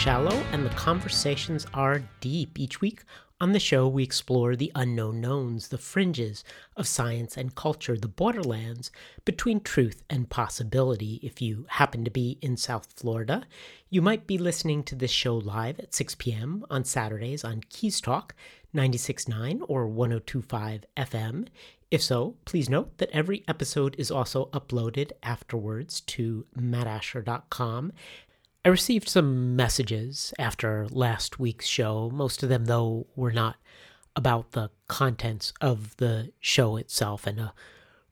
shallow and the conversations are deep. Each week on the show, we explore the unknown knowns, the fringes of science and culture, the borderlands between truth and possibility. If you happen to be in South Florida, you might be listening to this show live at 6 p.m. on Saturdays on Keys Talk 96.9 or 102.5 FM. If so, please note that every episode is also uploaded afterwards to mattasher.com. I received some messages after last week's show. Most of them, though, were not about the contents of the show itself. And a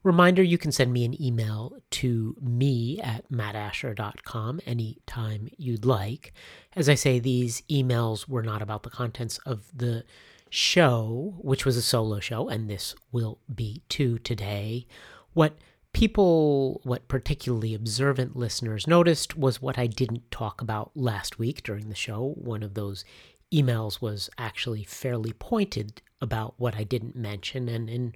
reminder you can send me an email to me at mattasher.com anytime you'd like. As I say, these emails were not about the contents of the show, which was a solo show, and this will be too today, what people, what particularly observant listeners noticed was what I didn't talk about last week during the show. One of those emails was actually fairly pointed about what I didn't mention, and in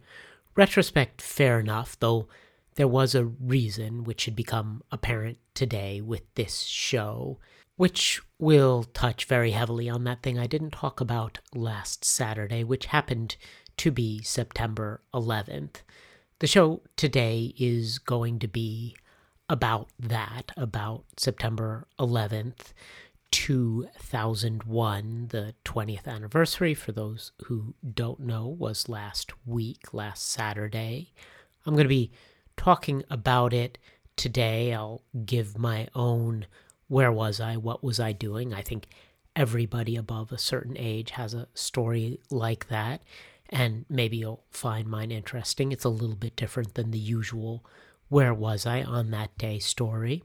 retrospect, fair enough, though there was a reason which should become apparent today with this show which will touch very heavily on that thing I didn't talk about last Saturday, which happened to be September 11th. The show today is going to be about that, about September 11th, 2001. The 20th anniversary, for those who don't know, was last week, last Saturday. I'm going to be talking about it today. I'll give my own where was I? What was I doing? I think everybody above a certain age has a story like that, and maybe you'll find mine interesting. It's a little bit different than the usual where was I on that day story.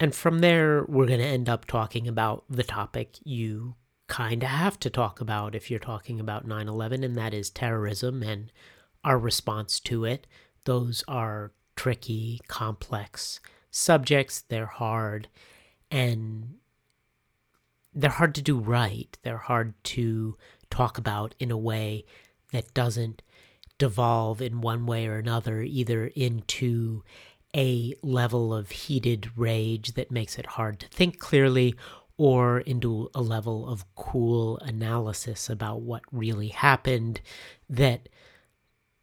And from there, we're going to end up talking about the topic you kind of have to talk about if you're talking about 9 11, and that is terrorism and our response to it. Those are tricky, complex subjects, they're hard, and they're hard to do right. They're hard to talk about in a way that doesn't devolve in one way or another, either into a level of heated rage that makes it hard to think clearly, or into a level of cool analysis about what really happened that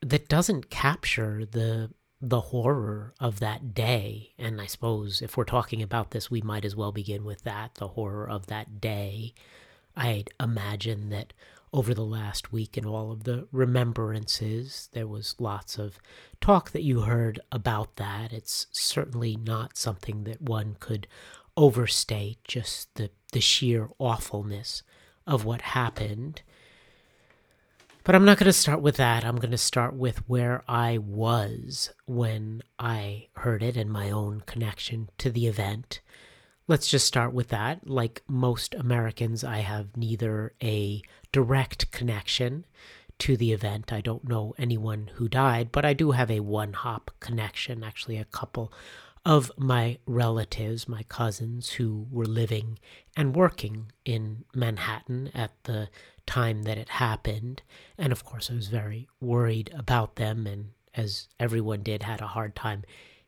that doesn't capture the the horror of that day. And I suppose if we're talking about this, we might as well begin with that the horror of that day. I'd imagine that over the last week and all of the remembrances, there was lots of talk that you heard about that. It's certainly not something that one could overstate, just the, the sheer awfulness of what happened. But I'm not going to start with that. I'm going to start with where I was when I heard it and my own connection to the event. Let's just start with that. Like most Americans, I have neither a direct connection to the event. I don't know anyone who died, but I do have a one hop connection, actually, a couple of my relatives, my cousins who were living and working in Manhattan at the time that it happened. And of course, I was very worried about them, and as everyone did, had a hard time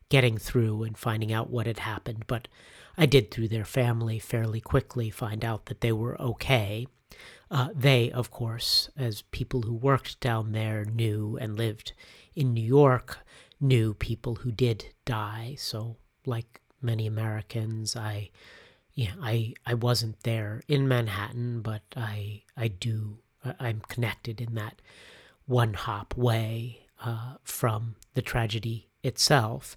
getting through and finding out what had happened. But I did, through their family, fairly quickly find out that they were okay. Uh, they, of course, as people who worked down there, knew and lived in New York, knew people who did die. So, like many Americans, I yeah, I I wasn't there in Manhattan, but I I do I'm connected in that one hop way uh, from the tragedy itself.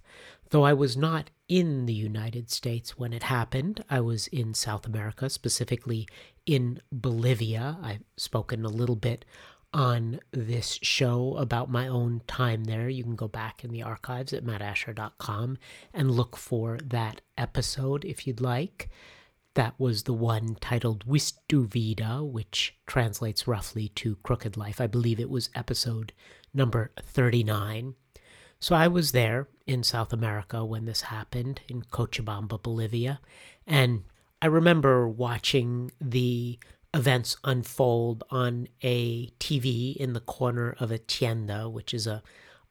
Though I was not in the United States when it happened, I was in South America, specifically in Bolivia. I've spoken a little bit on this show about my own time there. You can go back in the archives at mattasher.com and look for that episode if you'd like. That was the one titled Wistu Vida, which translates roughly to Crooked Life. I believe it was episode number 39. So I was there in South America when this happened in Cochabamba, Bolivia. And I remember watching the events unfold on a TV in the corner of a tienda, which is a,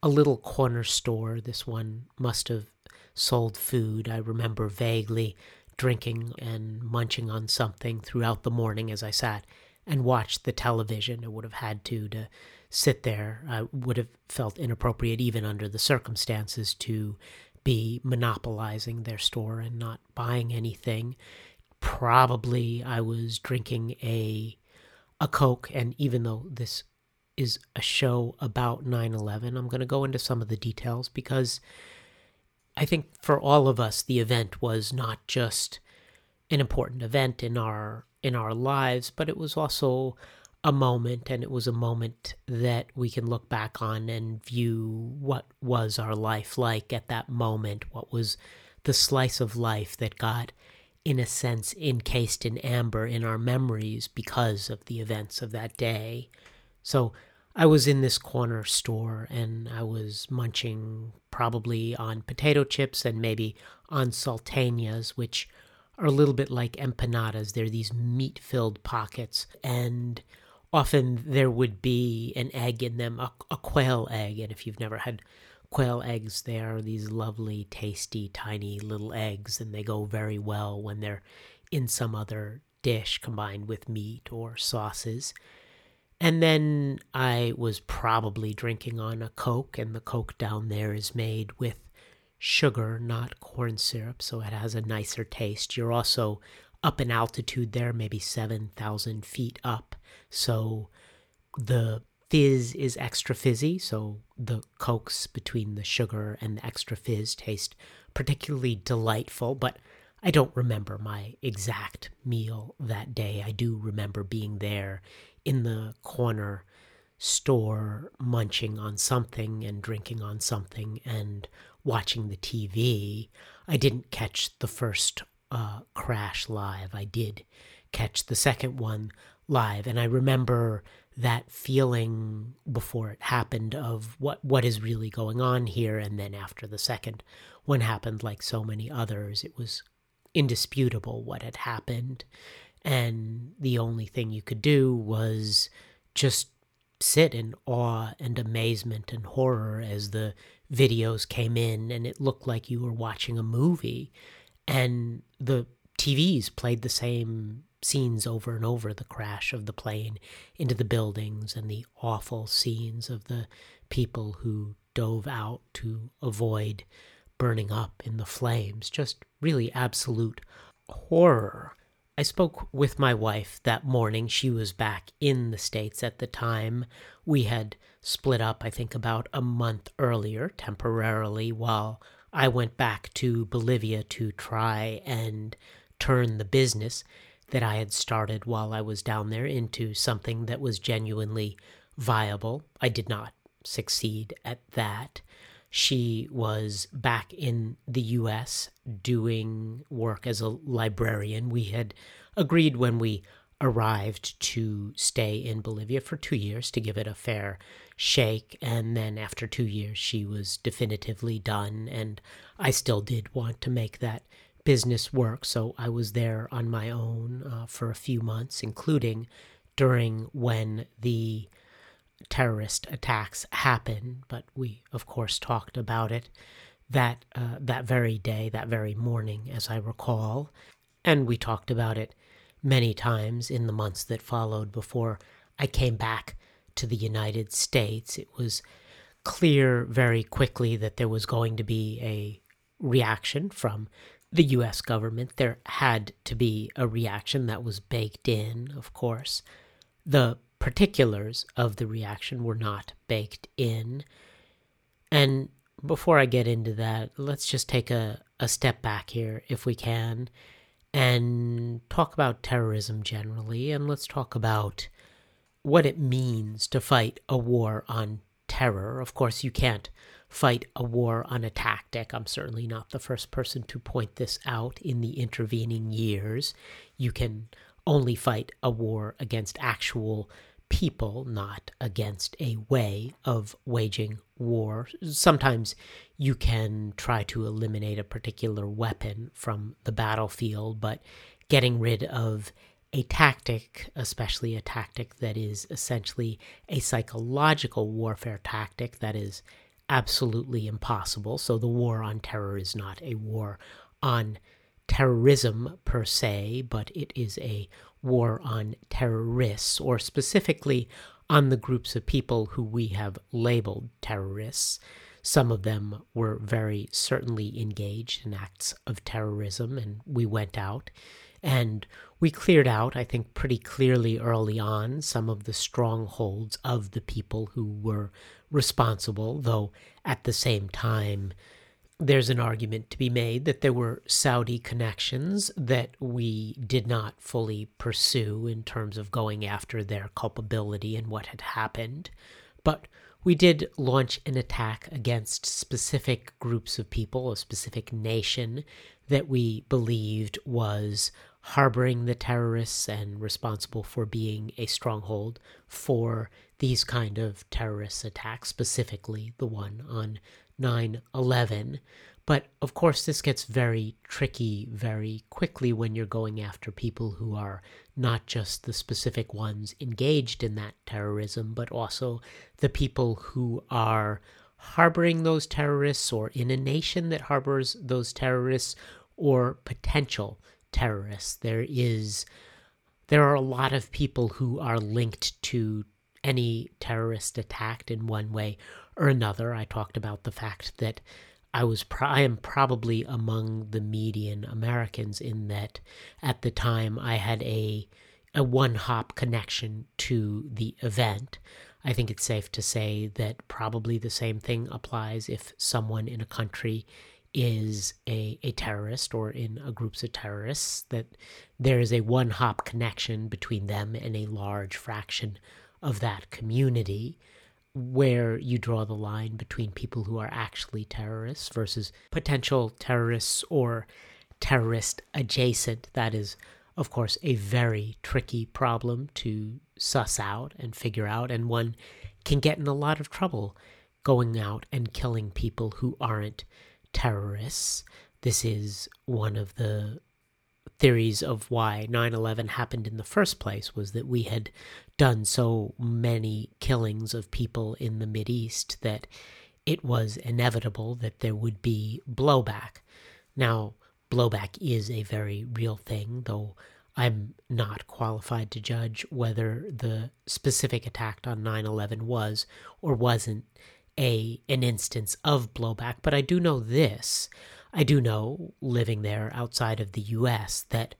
a little corner store. This one must have sold food. I remember vaguely drinking and munching on something throughout the morning as I sat and watched the television. I would have had to to sit there. I would have felt inappropriate even under the circumstances to be monopolizing their store and not buying anything. Probably I was drinking a a Coke and even though this is a show about 9/11, I'm going to go into some of the details because I think for all of us, the event was not just an important event in our in our lives, but it was also a moment, and it was a moment that we can look back on and view what was our life like at that moment. What was the slice of life that got, in a sense, encased in amber in our memories because of the events of that day. So I was in this corner store and I was munching probably on potato chips and maybe on salteñas, which are a little bit like empanadas. They're these meat filled pockets, and often there would be an egg in them, a, a, quail egg. And if you've never had quail eggs, they are these lovely, tasty, tiny little eggs, and they go very well when they're in some other dish combined with meat or sauces. And then I was probably drinking on a Coke, and the Coke down there is made with sugar, not corn syrup, so it has a nicer taste. You're also up in altitude there, maybe 7,000 feet up, so the fizz is extra fizzy, so the Cokes between the sugar and the extra fizz taste particularly delightful, but I don't remember my exact meal that day. I do remember being there in the corner store munching on something and drinking on something and watching the TV. I didn't catch the first uh, crash live. I did catch the second one live, and I remember that feeling before it happened of what what is really going on here, and then after the second one happened, like so many others, it was indisputable what had happened, and the only thing you could do was just sit in awe and amazement and horror as the videos came in and it looked like you were watching a movie and the TVs played the same scenes over and over the crash of the plane into the buildings and the awful scenes of the people who dove out to avoid burning up in the flames just really absolute horror I spoke with my wife that morning. She was back in the States at the time. We had split up, I think, about a month earlier, temporarily, while I went back to Bolivia to try and turn the business that I had started while I was down there into something that was genuinely viable. I did not succeed at that. She was back in the US doing work as a librarian. We had agreed when we arrived to stay in Bolivia for two years to give it a fair shake. And then after two years, she was definitively done. And I still did want to make that business work. So I was there on my own uh, for a few months, including during when the terrorist attacks happen, but we, of course, talked about it that uh, that very day, that very morning, as I recall, and we talked about it many times in the months that followed before I came back to the United States. It was clear very quickly that there was going to be a reaction from the US government. There had to be a reaction that was baked in, of course. The particulars of the reaction were not baked in. And before I get into that, let's just take a, a step back here, if we can, and talk about terrorism generally. And let's talk about what it means to fight a war on terror. Of course, you can't fight a war on a tactic. I'm certainly not the first person to point this out in the intervening years. You can only fight a war against actual people, not against a way of waging war. Sometimes you can try to eliminate a particular weapon from the battlefield, but getting rid of a tactic, especially a tactic that is essentially a psychological warfare tactic, that is absolutely impossible. So the war on terror is not a war on terrorism per se, but it is a war on terrorists, or specifically on the groups of people who we have labeled terrorists. Some of them were very certainly engaged in acts of terrorism, and we went out and we cleared out, I think, pretty clearly early on some of the strongholds of the people who were responsible, though at the same time, there's an argument to be made that there were Saudi connections that we did not fully pursue in terms of going after their culpability and what had happened. But we did launch an attack against specific groups of people, a specific nation that we believed was harboring the terrorists and responsible for being a stronghold for these kind of terrorist attacks, specifically the one on 9 11. But of course, this gets very tricky very quickly when you're going after people who are not just the specific ones engaged in that terrorism, but also the people who are harboring those terrorists or in a nation that harbors those terrorists or potential terrorists. There is there are a lot of people who are linked to any terrorist attack in one way or another. I talked about the fact that I was pro- I am probably among the median Americans in that at the time I had a a one hop connection to the event. I think it's safe to say that probably the same thing applies if someone in a country is a, a terrorist or in a groups of terrorists, that there is a one hop connection between them and a large fraction of that community where you draw the line between people who are actually terrorists versus potential terrorists or terrorist adjacent. That is, of course, a very tricky problem to suss out and figure out, and one can get in a lot of trouble going out and killing people who aren't terrorists. This is one of the theories of why 9/11 happened in the first place was that we had done so many killings of people in the Mid East that it was inevitable that there would be blowback. Now, blowback is a very real thing, though I'm not qualified to judge whether the specific attack on 9/11 was or wasn't a an instance of blowback, but I do know this. I do know, living there outside of the US, that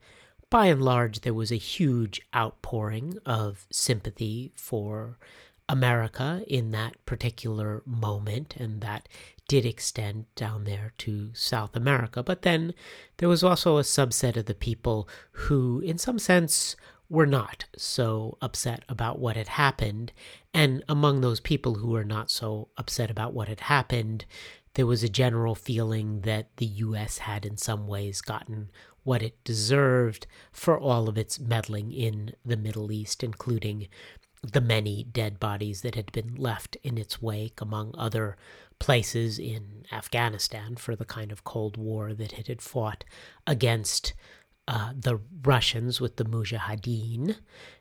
by and large there was a huge outpouring of sympathy for America in that particular moment, and that did extend down there to South America. But then there was also a subset of the people who, in some sense, were not so upset about what had happened. And among those people who were not so upset about what had happened, there was a general feeling that the U.S. had in some ways gotten what it deserved for all of its meddling in the Middle East, including the many dead bodies that had been left in its wake, among other places in Afghanistan, for the kind of Cold War that it had fought against uh, the Russians with the Mujahideen,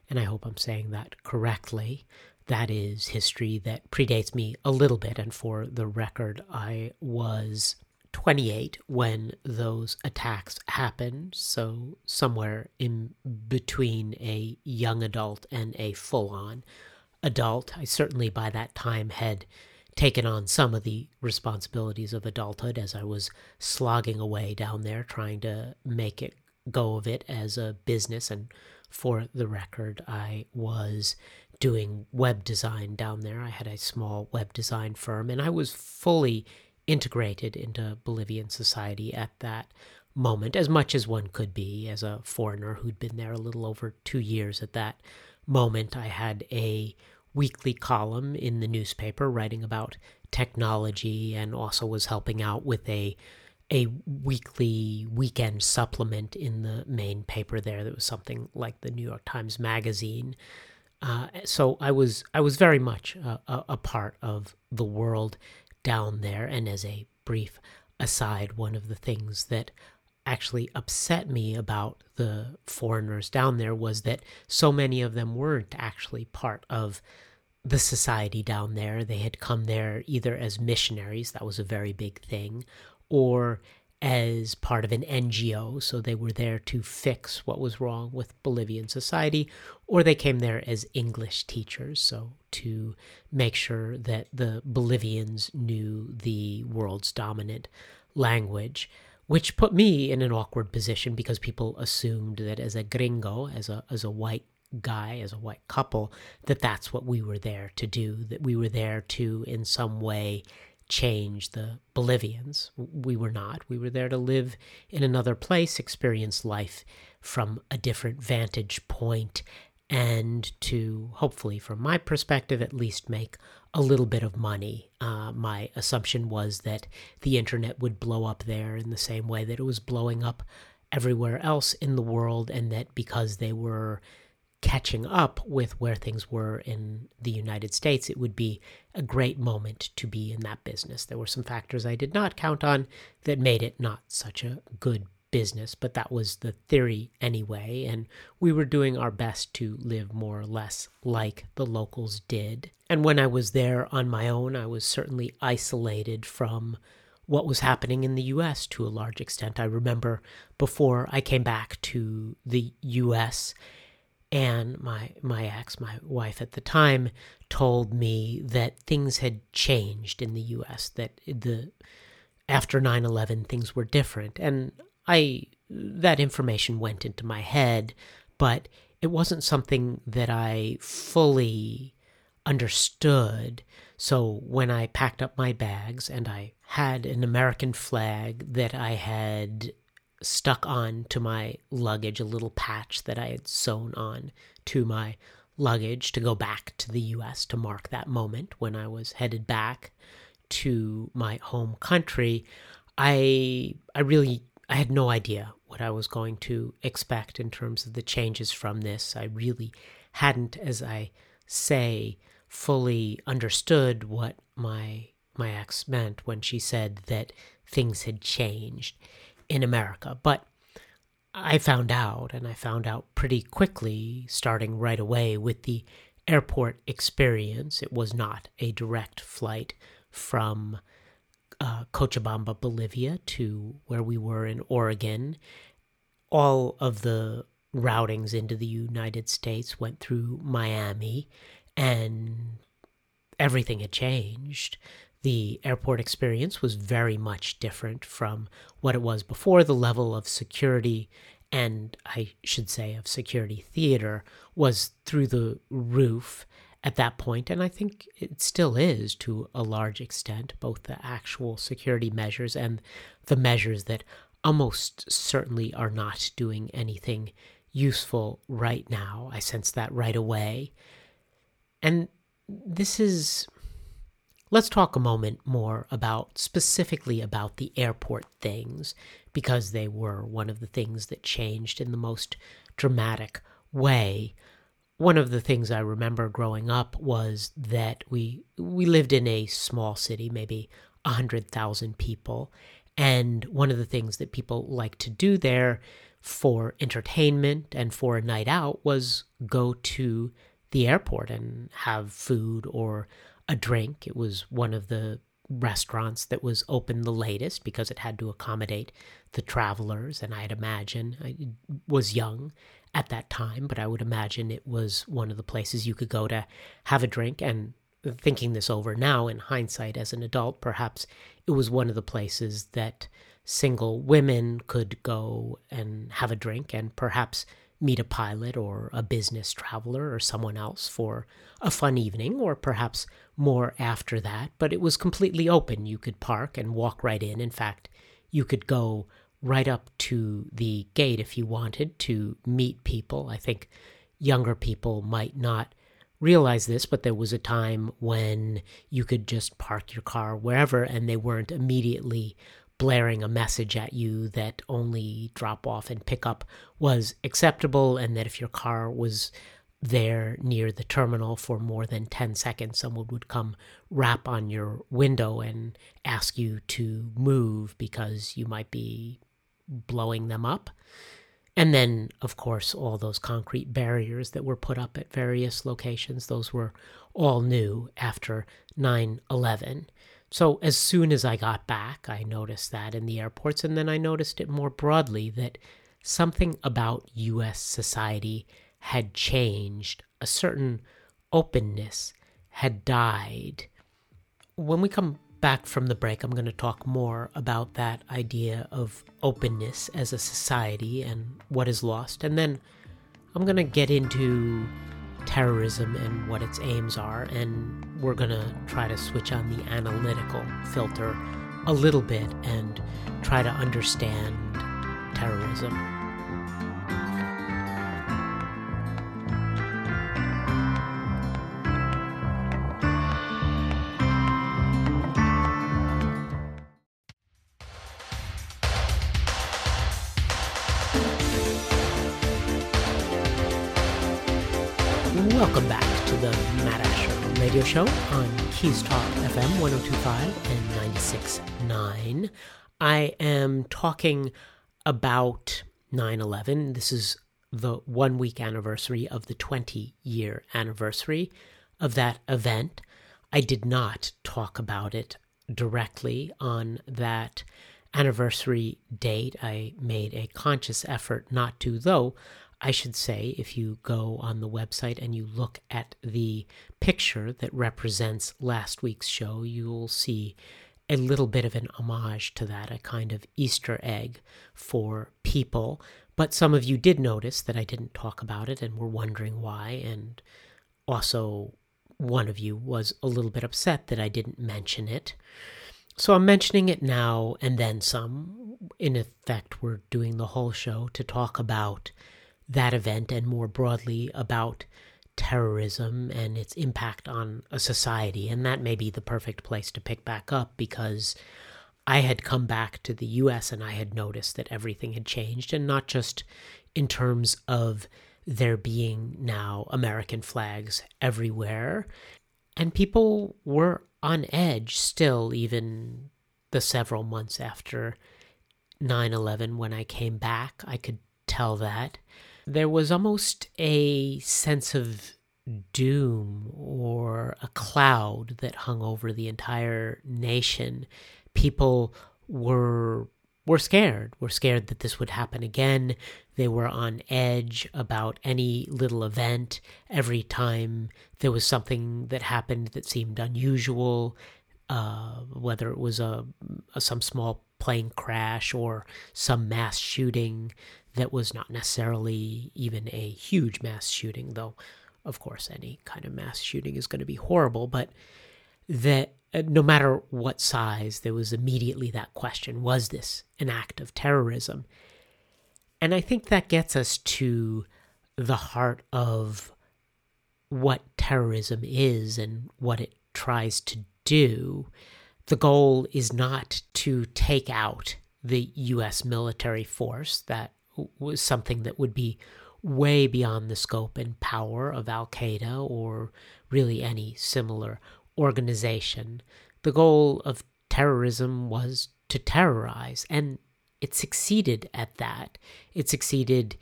and I hope I'm saying that correctly. That is history that predates me a little bit, and for the record, I was 28 when those attacks happened, so somewhere in between a young adult and a full on adult. I certainly by that time had taken on some of the responsibilities of adulthood as I was slogging away down there trying to make it go of it as a business. And for the record, I was doing web design down there. I had a small web design firm, and I was fully integrated into Bolivian society at that moment, as much as one could be as a foreigner who'd been there a little over two years at that moment. I had a weekly column in the newspaper writing about technology and also was helping out with a a weekly weekend supplement in the main paper there that was something like the New York Times Magazine. Uh, so I was I was very much a, a, a, part of the world down there. And as a brief aside, one of the things that actually upset me about the foreigners down there was that so many of them weren't actually part of the society down there. They had come there either as missionaries, that was a very big thing, or as part of an NGO, so they were there to fix what was wrong with Bolivian society, or they came there as English teachers, so to make sure that the Bolivians knew the world's dominant language, which put me in an awkward position because people assumed that as a gringo, as a as a white guy, as a white couple, that that's what we were there to do, that we were there to in some way change the Bolivians. We were not. We were there to live in another place, experience life from a different vantage point, and to hopefully, from my perspective, at least make a little bit of money. Uh, my assumption was that the internet would blow up there in the same way that it was blowing up everywhere else in the world, and that because they were catching up with where things were in the United States, it would be a great moment to be in that business. There were some factors I did not count on that made it not such a good business, but that was the theory anyway, and we were doing our best to live more or less like the locals did. And when I was there on my own, I was certainly isolated from what was happening in the US to a large extent. I remember before I came back to the US and my my ex, my wife at the time, told me that things had changed in the U.S. That the after 9/11 things were different, and I that information went into my head, but it wasn't something that I fully understood. So when I packed up my bags and I had an American flag that I had stuck on to my luggage, a little patch that I had sewn on to my luggage to go back to the US to mark that moment when I was headed back to my home country. I I really I had no idea what I was going to expect in terms of the changes from this. I really hadn't, as I say, fully understood what my my ex meant when she said that things had changed in America. But I found out, and I found out pretty quickly, starting right away with the airport experience. It was not a direct flight from uh, Cochabamba, Bolivia, to where we were in Oregon. All of the routings into the United States went through Miami, and everything had changed the airport experience was very much different from what it was before. The level of security, and I should say of security theater, was through the roof at that point, and I think it still is to a large extent, both the actual security measures and the measures that almost certainly are not doing anything useful right now. I sense that right away. And this is Let's talk a moment more about specifically about the airport things, because they were one of the things that changed in the most dramatic way. One of the things I remember growing up was that we we lived in a small city, maybe a hundred thousand people, and one of the things that people like to do there for entertainment and for a night out was go to the airport and have food or a drink. It was one of the restaurants that was open the latest because it had to accommodate the travelers. And I'd imagine I was young at that time, but I would imagine it was one of the places you could go to have a drink. And thinking this over now in hindsight as an adult, perhaps it was one of the places that single women could go and have a drink and perhaps meet a pilot or a business traveler or someone else for a fun evening, or perhaps more after that. But it was completely open. You could park and walk right in. In fact, you could go right up to the gate if you wanted to meet people. I think younger people might not realize this, but there was a time when you could just park your car wherever and they weren't immediately blaring a message at you that only drop off and pick up was acceptable, and that if your car was there near the terminal for more than 10 seconds, someone would come rap on your window and ask you to move because you might be blowing them up. And then, of course, all those concrete barriers that were put up at various locations, those were all new after 9 11. So, as soon as I got back, I noticed that in the airports, and then I noticed it more broadly that something about US society had changed. A certain openness had died. When we come back from the break, I'm going to talk more about that idea of openness as a society and what is lost. And then I'm going to get into terrorism and what its aims are, and we're going to try to switch on the analytical filter a little bit and try to understand terrorism. Keys Talk FM 1025 and 96.9. I am talking about 9 11. This is the one week anniversary of the 20 year anniversary of that event. I did not talk about it directly on that anniversary date. I made a conscious effort not to, though I should say, if you go on the website and you look at the picture that represents last week's show, you'll see a little bit of an homage to that, a kind of Easter egg for people. But some of you did notice that I didn't talk about it and were wondering why. And also, one of you was a little bit upset that I didn't mention it. So I'm mentioning it now and then some. In effect, we're doing the whole show to talk about that event and more broadly about terrorism and its impact on a society. And that may be the perfect place to pick back up because I had come back to the US and I had noticed that everything had changed, and not just in terms of there being now American flags everywhere. And people were on edge still, even the several months after 9 11 when I came back. I could tell that there was almost a sense of doom or a cloud that hung over the entire nation. People were were scared. Were scared that this would happen again. They were on edge about any little event. Every time there was something that happened that seemed unusual, uh, whether it was a, a some small plane crash or some mass shooting, that was not necessarily even a huge mass shooting, though, of course, any kind of mass shooting is going to be horrible, but that uh, no matter what size, there was immediately that question was this an act of terrorism? And I think that gets us to the heart of what terrorism is and what it tries to do. The goal is not to take out the US military force that was something that would be way beyond the scope and power of Al Qaeda or really any similar organization. The goal of terrorism was to terrorize, and it succeeded at that. It succeeded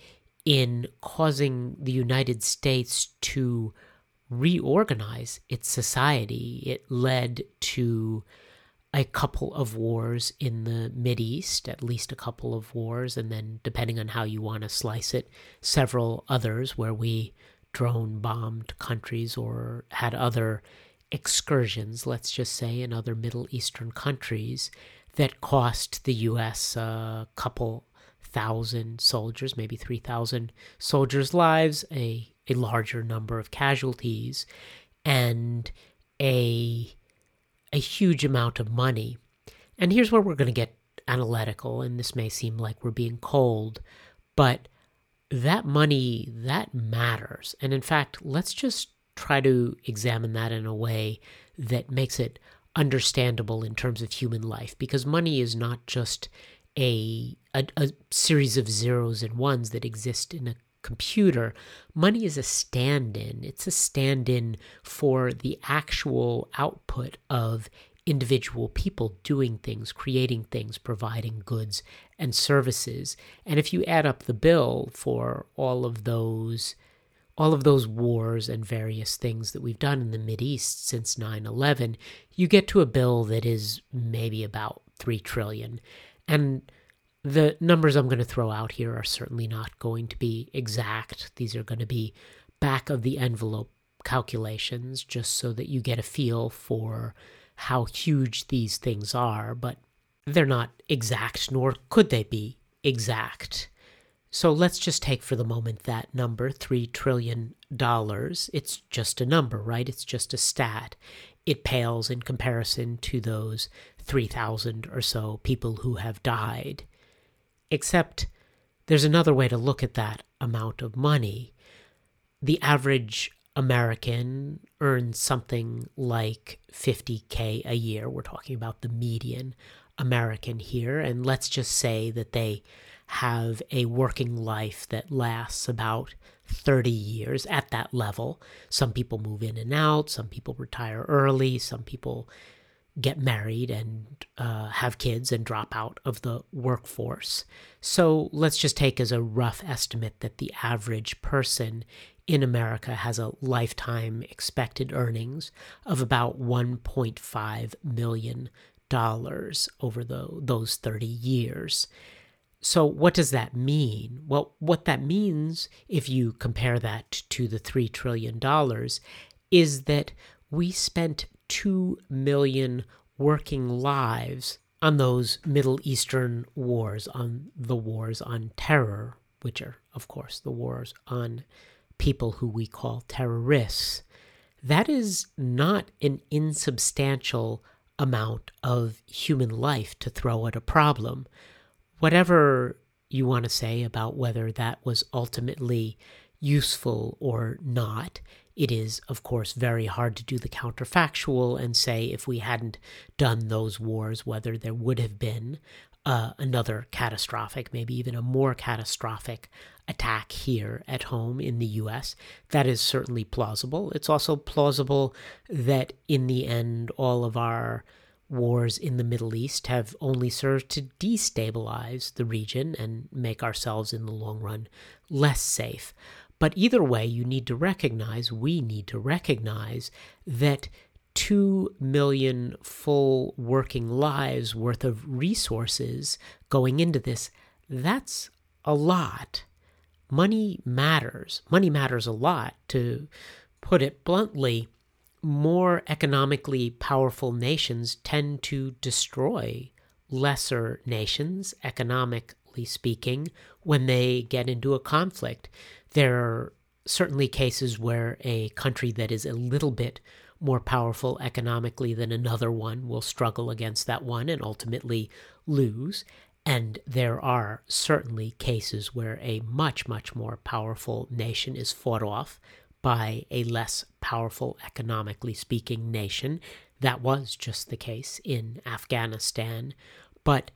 in causing the United States to reorganize its society. It led to a couple of wars in the Mid East, at least a couple of wars, and then, depending on how you want to slice it, several others where we drone bombed countries or had other excursions, let's just say, in other Middle Eastern countries that cost the U.S. a couple thousand soldiers, maybe 3,000 soldiers' lives, a, a larger number of casualties, and a a huge amount of money. And here's where we're going to get analytical, and this may seem like we're being cold, but that money, that matters. And in fact, let's just try to examine that in a way that makes it understandable in terms of human life, because money is not just a, a, a series of zeros and ones that exist in a computer, money is a stand in. It's a stand in for the actual output of individual people doing things, creating things, providing goods and services. And if you add up the bill for all of those all of those wars and various things that we've done in the Mid East since 9 11, you get to a bill that is maybe about 3 trillion. And the numbers I'm going to throw out here are certainly not going to be exact. These are going to be back of the envelope calculations just so that you get a feel for how huge these things are, but they're not exact, nor could they be exact. So let's just take for the moment that number, $3 trillion. It's just a number, right? It's just a stat. It pales in comparison to those 3,000 or so people who have died. Except there's another way to look at that amount of money. The average American earns something like 50K a year. We're talking about the median American here. And let's just say that they have a working life that lasts about 30 years at that level. Some people move in and out, some people retire early, some people get married and uh, have kids and drop out of the workforce. So let's just take as a rough estimate that the average person in America has a lifetime expected earnings of about 1.5 million dollars over the, those 30 years. So, what does that mean? Well, what that means, if you compare that to the $3 trillion, is that we spent 2 million working lives on those Middle Eastern wars, on the wars on terror, which are, of course, the wars on people who we call terrorists. That is not an insubstantial amount of human life to throw at a problem whatever you want to say about whether that was ultimately useful or not, it is, of course, very hard to do the counterfactual and say if we hadn't done those wars, whether there would have been uh, another catastrophic, maybe even a more catastrophic attack here at home in the US. That is certainly plausible. It's also plausible that in the end, all of our wars in the Middle East have only served to destabilize the region and make ourselves in the long run less safe. But either way, you need to recognize, we need to recognize that 2 million full working lives worth of resources going into this, that's a lot. Money matters. Money matters a lot. To put it bluntly, more economically powerful nations tend to destroy lesser nations, speaking, when they get into a conflict. There are certainly cases where a country that is a little bit more powerful economically than another one will struggle against that one and ultimately lose. And there are certainly cases where a much, much more powerful nation is fought off by a less powerful, economically speaking nation. That was just the case in Afghanistan. But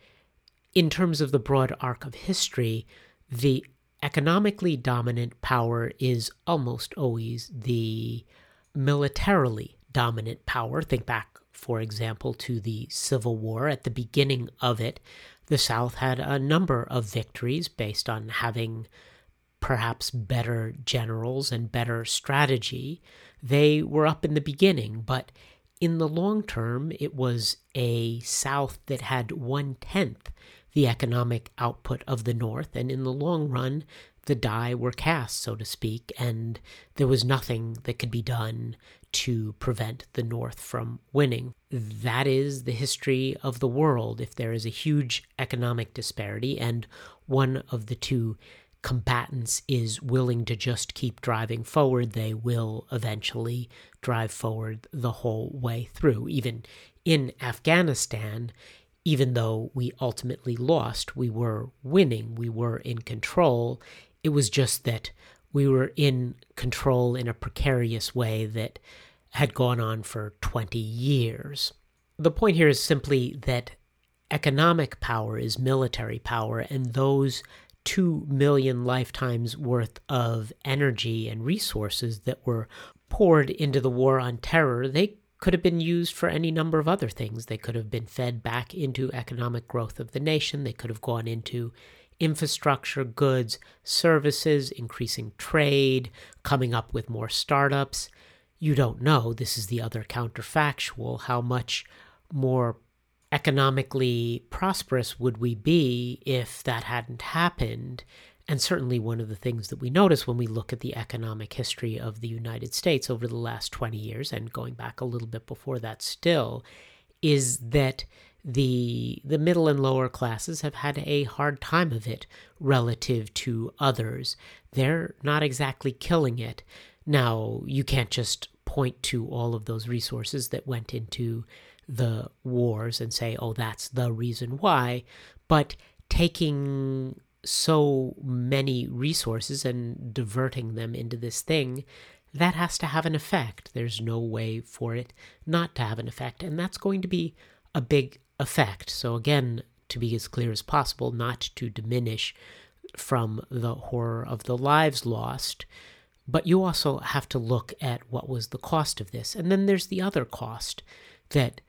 in terms of the broad arc of history, the economically dominant power is almost always the militarily dominant power. Think back, for example, to the Civil War. At the beginning of it, the South had a number of victories based on having perhaps better generals and better strategy. They were up in the beginning, but in the long term, it was a South that had one tenth the economic output of the North, and in the long run, the die were cast, so to speak, and there was nothing that could be done to prevent the North from winning. That is the history of the world. If there is a huge economic disparity, and one of the two combatants is willing to just keep driving forward, they will eventually drive forward the whole way through. Even in Afghanistan, even though we ultimately lost, we were winning, we were in control. It was just that we were in control in a precarious way that had gone on for 20 years. The point here is simply that economic power is military power, and those 2 million lifetimes worth of energy and resources that were poured into the war on terror, they could have been used for any number of other things. They could have been fed back into economic growth of the nation. They could have gone into infrastructure, goods, services, increasing trade, coming up with more startups. You don't know, this is the other counterfactual, how much more economically prosperous would we be if that hadn't happened? And certainly, one of the things that we notice when we look at the economic history of the United States over the last 20 years, and going back a little bit before that still, is that the the middle and lower classes have had a hard time of it relative to others. They're not exactly killing it. Now, you can't just point to all of those resources that went into the wars and say, oh, that's the reason why. But taking so many resources and diverting them into this thing, that has to have an effect. There's no way for it not to have an effect. And that's going to be a big effect. So, again, to be as clear as possible, not to diminish from the horror of the lives lost, but you also have to look at what was the cost of this. And then there's the other cost that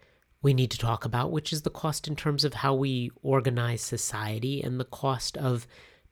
we need to talk about, which is the cost in terms of how we organize society and the cost of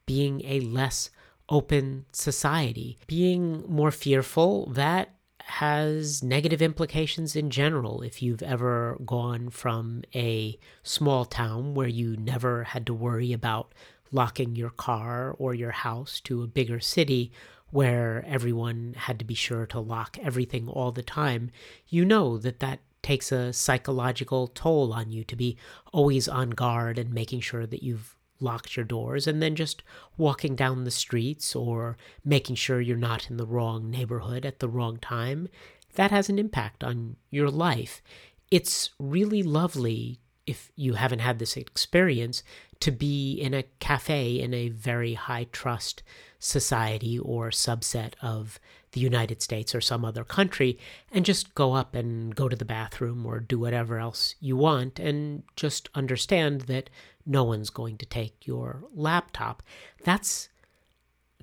being a less open society. Being more fearful, that has negative implications in general. If you've ever gone from a small town where you never had to worry about locking your car or your house to a bigger city where everyone had to be sure to lock everything all the time, you know that that takes a psychological toll on you to be always on guard and making sure that you've locked your doors and then just walking down the streets or making sure you're not in the wrong neighborhood at the wrong time, that has an impact on your life. It's really lovely if you haven't had this experience to be in a cafe in a very high trust society or subset of the United States or some other country and just go up and go to the bathroom or do whatever else you want and just understand that no one's going to take your laptop. That's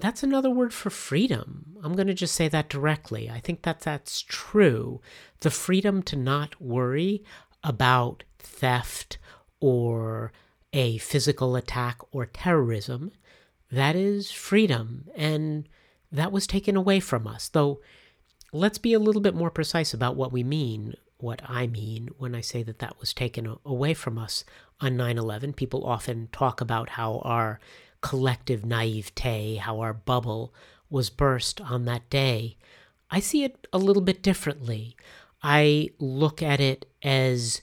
that's another word for freedom. I'm going to just say that directly. I think that that's true. The freedom to not worry about theft or a physical attack or terrorism, that is freedom. And that was taken away from us. Though, let's be a little bit more precise about what we mean, what I mean, when I say that that was taken away from us on 9 11. People often talk about how our collective naivete, how our bubble was burst on that day. I see it a little bit differently. I look at it as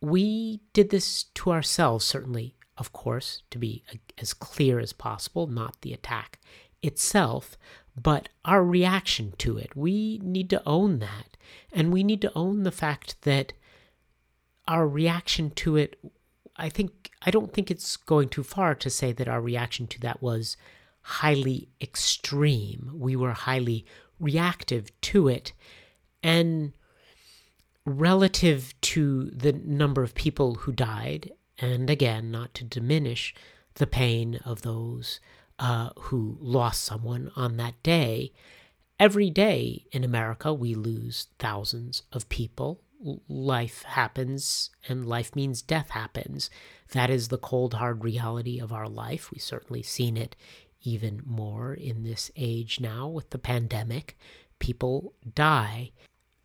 we did this to ourselves, certainly, of course, to be uh, as clear as possible, not the attack itself, but our reaction to it. We need to own that. And we need to own the fact that our reaction to it, I think, I don't think it's going too far to say that our reaction to that was highly extreme. We were highly reactive to it. And relative to the number of people who died, and again, not to diminish the pain of those uh, who lost someone on that day. Every day in America, we lose thousands of people. Life happens, and life means death happens. That is the cold, hard reality of our life. We've certainly seen it even more in this age now with the pandemic. People die.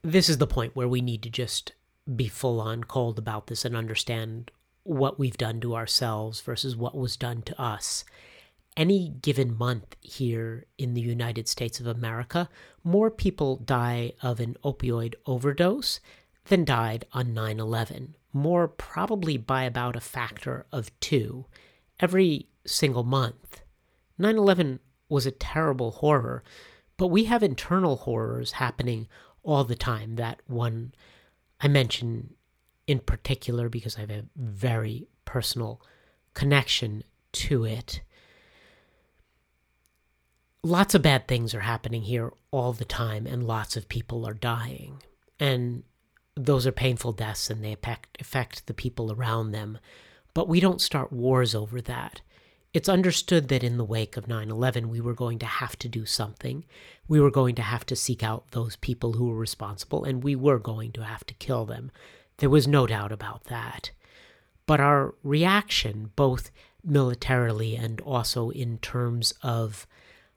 This is the point where we need to just be full on cold about this and understand what we've done to ourselves versus what was done to us any given month here in the United States of America, more people die of an opioid overdose than died on 9 11. More probably by about a factor of two every single month. 9 11 was a terrible horror, but we have internal horrors happening all the time. That one I mention in particular because I have a very personal connection to it lots of bad things are happening here all the time, and lots of people are dying. And those are painful deaths and they affect, the people around them. But we don't start wars over that. It's understood that in the wake of 9 11, we were going to have to do something. We were going to have to seek out those people who were responsible, and we were going to have to kill them. There was no doubt about that. But our reaction, both militarily and also in terms of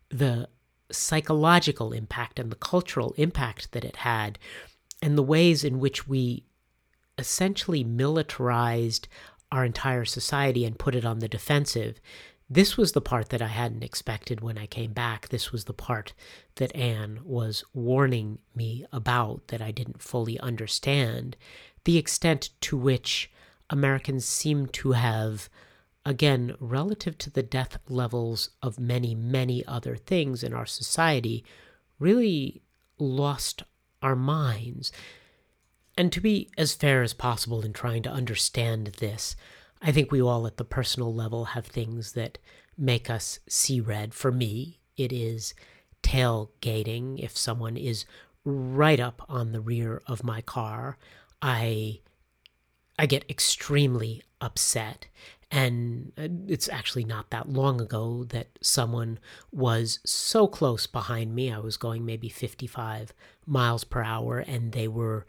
the psychological impact and the cultural impact that it had, and the ways in which we essentially militarized our entire society and put it on the defensive. This was the part that I hadn't expected when I came back. This was the part that Anne was warning me about that I didn't fully understand. The extent to which Americans seem to have again, relative to the death levels of many, many other things in our society, really lost our minds. And to be as fair as possible in trying to understand this, I think we all at the personal level have things that make us see red. For me, it is tailgating. If someone is right up on the rear of my car, I I get extremely upset and uh, it's actually not that long ago that someone was so close behind me. I was going maybe 55 miles per hour, and they were,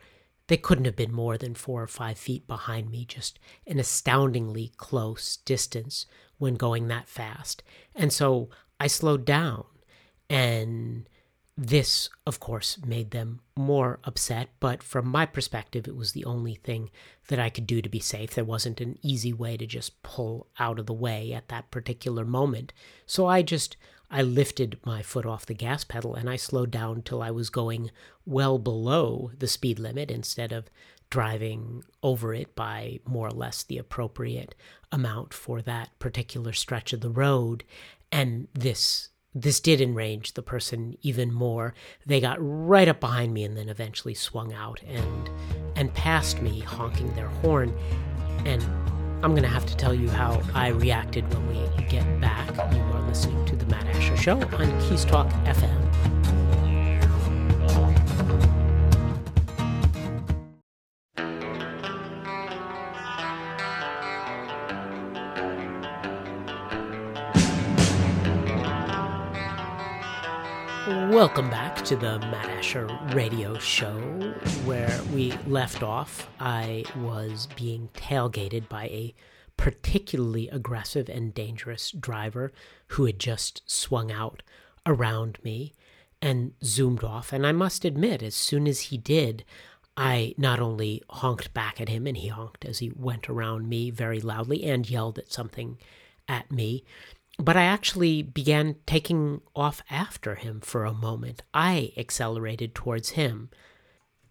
they couldn't have been more than four or five feet behind me, just an astoundingly close distance when going that fast. And so I slowed down and this, of course, made them more upset, but from my perspective, it was the only thing that I could do to be safe. There wasn't an easy way to just pull out of the way at that particular moment. So I just I lifted my foot off the gas pedal and I slowed down till I was going well below the speed limit instead of driving over it by more or less the appropriate amount for that particular stretch of the road. And this this did enrage the person even more. They got right up behind me and then eventually swung out and and passed me, honking their horn. And I'm going to have to tell you how I reacted when we get back. You are listening to the Matt Asher Show on Keys Talk FM. Welcome back to the Matt Asher radio show. Where we left off, I was being tailgated by a particularly aggressive and dangerous driver who had just swung out around me and zoomed off. And I must admit, as soon as he did, I not only honked back at him, and he honked as he went around me very loudly and yelled at something at me but I actually began taking off after him for a moment. I accelerated towards him.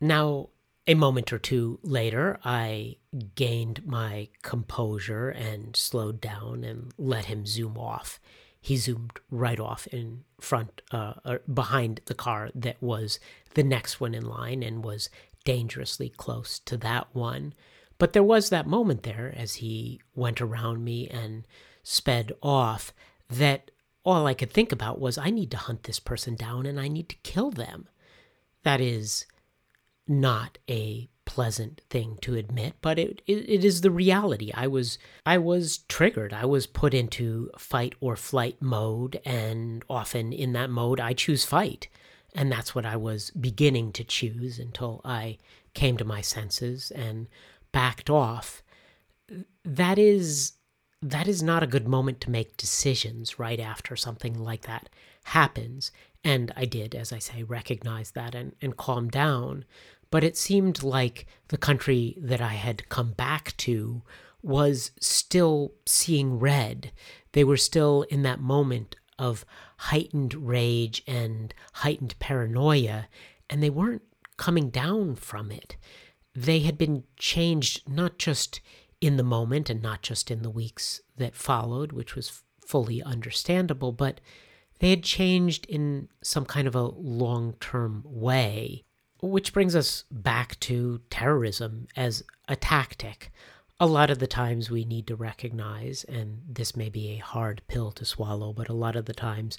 Now, a moment or two later, I gained my composure and slowed down and let him zoom off. He zoomed right off in front, uh, uh, behind the car that was the next one in line and was dangerously close to that one. But there was that moment there as he went around me and sped off that all I could think about was I need to hunt this person down and I need to kill them. That is not a pleasant thing to admit, but it, it, it is the reality. I was I was triggered. I was put into fight or flight mode, and often in that mode I choose fight. And that's what I was beginning to choose until I came to my senses and backed off. That is that is not a good moment to make decisions right after something like that happens. And I did, as I say, recognize that and, and calm down. But it seemed like the country that I had come back to was still seeing red. They were still in that moment of heightened rage and heightened paranoia, and they weren't coming down from it. They had been changed not just in the moment and not just in the weeks that followed, which was fully understandable, but they had changed in some kind of a long term way. Which brings us back to terrorism as a tactic. A lot of the times we need to recognize, and this may be a hard pill to swallow, but a lot of the times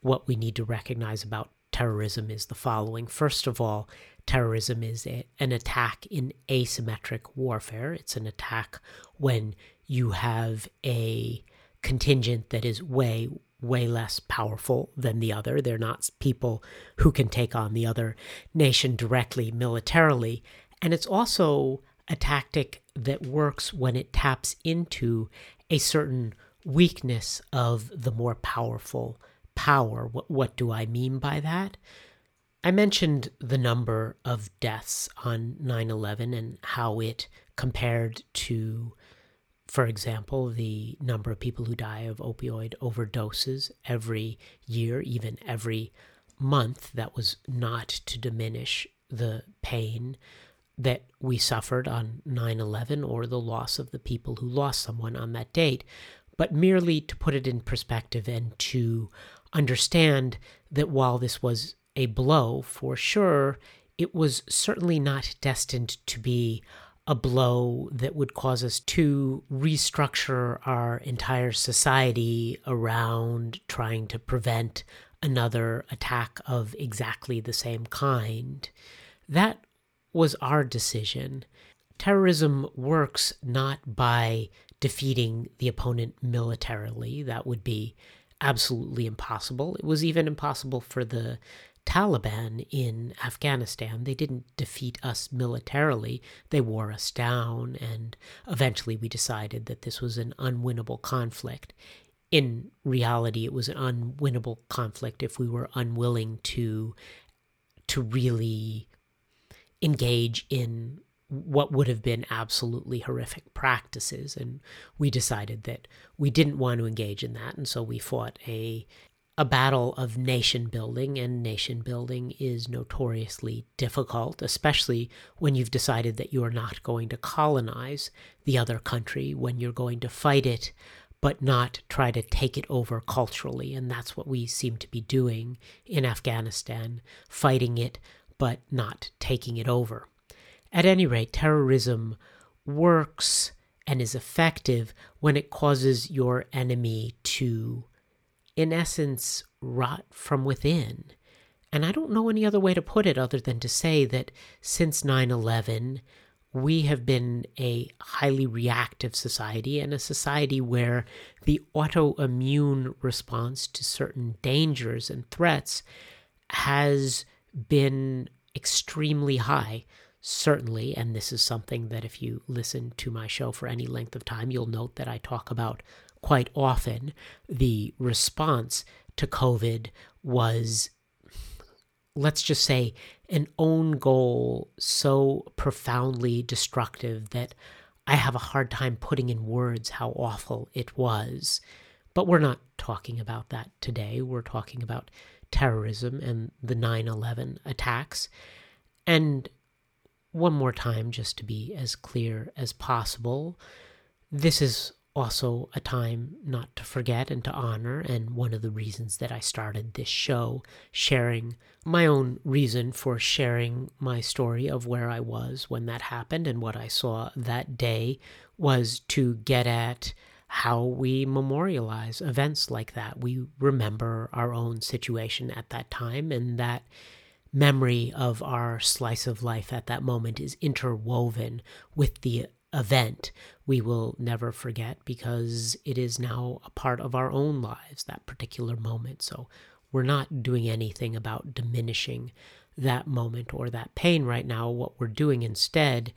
what we need to recognize about terrorism is the following. First of all, terrorism is a, an attack in asymmetric warfare. It's an attack when you have a contingent that is way, way less powerful than the other. They're not people who can take on the other nation directly militarily. And it's also a tactic that works when it taps into a certain weakness of the more powerful power. What, what do I mean by that? I mentioned the number of deaths on 9 11 and how it compared to, for example, the number of people who die of opioid overdoses every year, even every month. That was not to diminish the pain that we suffered on 9 11 or the loss of the people who lost someone on that date, but merely to put it in perspective and to understand that while this was a blow for sure. It was certainly not destined to be a blow that would cause us to restructure our entire society around trying to prevent another attack of exactly the same kind. That was our decision. Terrorism works not by defeating the opponent militarily. That would be absolutely impossible. It was even impossible for the Taliban in Afghanistan. They didn't defeat us militarily, they wore us down, and eventually we decided that this was an unwinnable conflict. In reality, it was an unwinnable conflict if we were unwilling to to really engage in what would have been absolutely horrific practices and we decided that we didn't want to engage in that and so we fought a a battle of nation building, and nation building is notoriously difficult, especially when you've decided that you are not going to colonize the other country, when you're going to fight it, but not try to take it over culturally. And that's what we seem to be doing in Afghanistan, fighting it, but not taking it over. At any rate, terrorism works and is effective when it causes your enemy to in essence, rot from within. And I don't know any other way to put it other than to say that since 9 11, we have been a highly reactive society and a society where the autoimmune response to certain dangers and threats has been extremely high. Certainly, and this is something that if you listen to my show for any length of time, you'll note that I talk about quite often the response to COVID was, let's just say, an own goal so profoundly destructive that I have a hard time putting in words how awful it was. But we're not talking about that today. We're talking about terrorism and the 9 11 attacks. And one more time, just to be as clear as possible, this is also a time not to forget and to honor. And one of the reasons that I started this show, sharing my own reason for sharing my story of where I was when that happened and what I saw that day, was to get at how we memorialize events like that. We remember our own situation at that time, and that memory of our slice of life at that moment is interwoven with the event we will never forget because it is now a part of our own lives, that particular moment. So we're not doing anything about diminishing that moment or that pain right now. What we're doing instead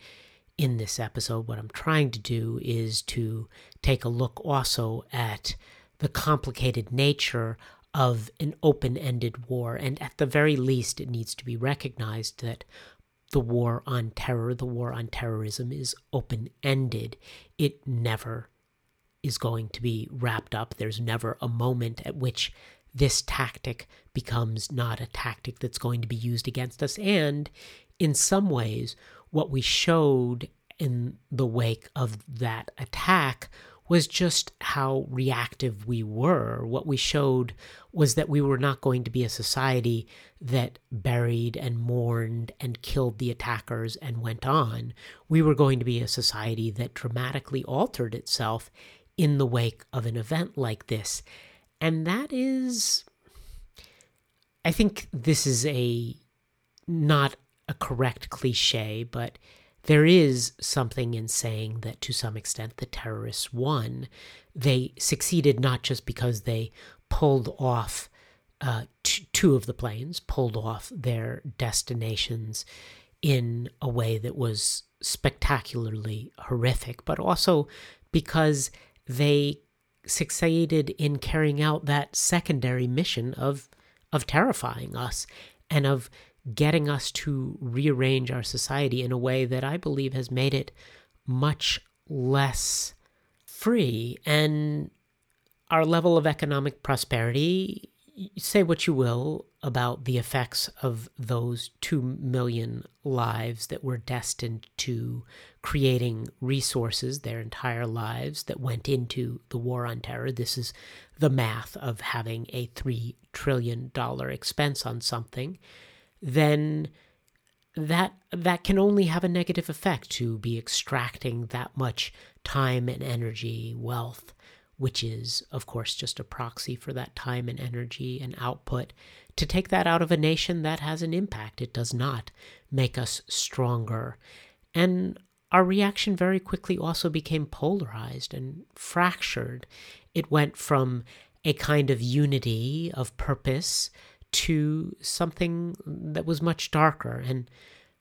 in this episode, what I'm trying to do is to take a look also at the complicated nature of an open ended war. And at the very least, it needs to be recognized that the war on terror, the war on terrorism is open ended. It never is going to be wrapped up. There's never a moment at which this tactic becomes not a tactic that's going to be used against us. And in some ways, what we showed in the wake of that attack was just how reactive we were. What we showed was that we were not going to be a society that buried and mourned and killed the attackers and went on. We were going to be a society that dramatically altered itself in the wake of an event like this. And that is, I think this is a not a correct cliche, but there is something in saying that to some extent the terrorists won. They succeeded not just because they pulled off uh, t- two of the planes, pulled off their destinations in a way that was spectacularly horrific, but also because they succeeded in carrying out that secondary mission of of terrifying us and of getting us to rearrange our society in a way that I believe has made it much less free and our level of economic prosperity say what you will about the effects of those 2 million lives that were destined to creating resources their entire lives that went into the war on terror. This is the math of having a $3 trillion expense on something. Then that that can only have a negative effect to be extracting that much time and energy, wealth which is, of course, just a proxy for that time and energy and output, to take that out of a nation that has an impact. It does not make us stronger. And our reaction very quickly also became polarized and fractured. It went from a kind of unity of purpose to something that was much darker. And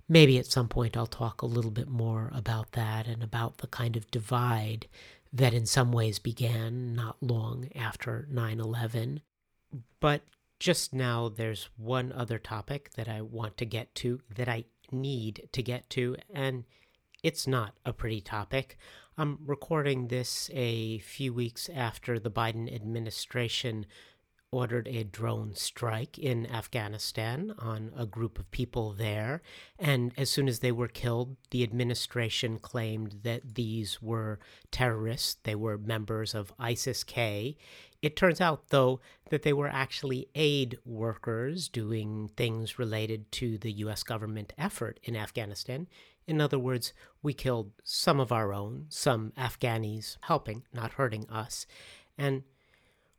maybe at some point I'll talk a little bit more about that and about the kind of divide that in some ways began not long after 9 11. But just now, there's one other topic that I want to get to, that I need to get to, and it's not a pretty topic. I'm recording this a few weeks after the Biden administration ordered a drone strike in Afghanistan on a group of people there. And as soon as they were killed, the administration claimed that these were terrorists. They were members of ISIS K. It turns out, though, that they were actually aid workers doing things related to the U.S. government effort in Afghanistan. In other words, we killed some of our own, some Afghanis helping, not hurting us. And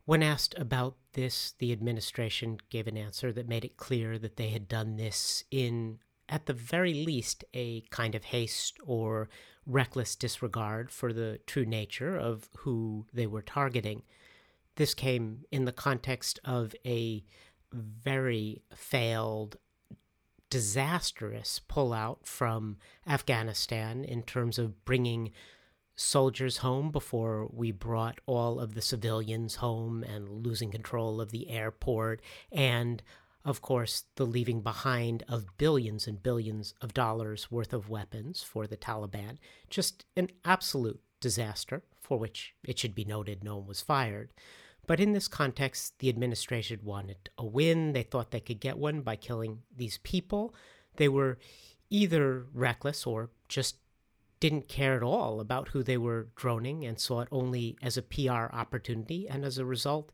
when asked about this, the administration gave an answer that made it clear that they had done this in, at the very least, a kind of haste or reckless disregard for the true nature of who they were targeting. This came in the context of a very failed, disastrous pullout from Afghanistan in terms of bringing soldiers home before we brought all of the civilians home and losing control of the airport and of course the leaving behind of billions and billions of dollars worth of weapons for the Taliban. Just an absolute disaster for which it should be noted no one was fired. But in this context the administration wanted a win. They thought they could get one by killing these people. They were either reckless or just didn't care at all about who they were droning and saw it only as a PR opportunity. And as a result,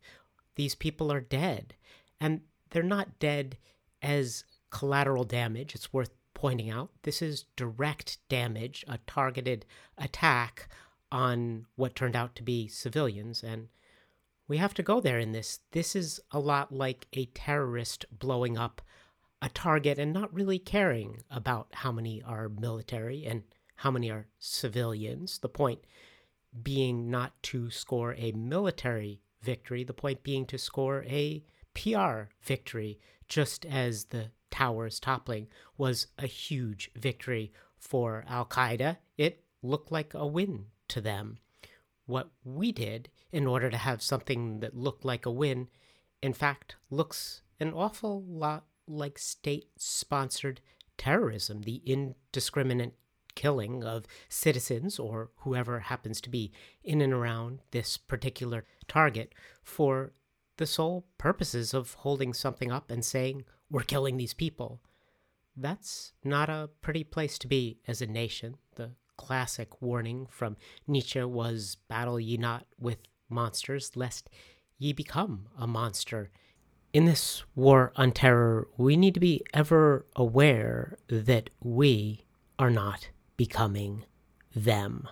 these people are dead. And they're not dead as collateral damage. It's worth pointing out. This is direct damage, a targeted attack on what turned out to be civilians. And we have to go there in this. This is a lot like a terrorist blowing up a target and not really caring about how many are military and how many are civilians. The point being not to score a military victory, the point being to score a PR victory, just as the towers toppling was a huge victory for Al Qaeda. It looked like a win to them. What we did in order to have something that looked like a win, in fact, looks an awful lot like state sponsored terrorism, the indiscriminate killing of citizens or whoever happens to be in and around this particular target for the sole purposes of holding something up and saying, we're killing these people. That's not a pretty place to be as a nation. The classic warning from Nietzsche was battle ye not with monsters, lest ye become a monster. In this war on terror, we need to be ever aware that we are not becoming them.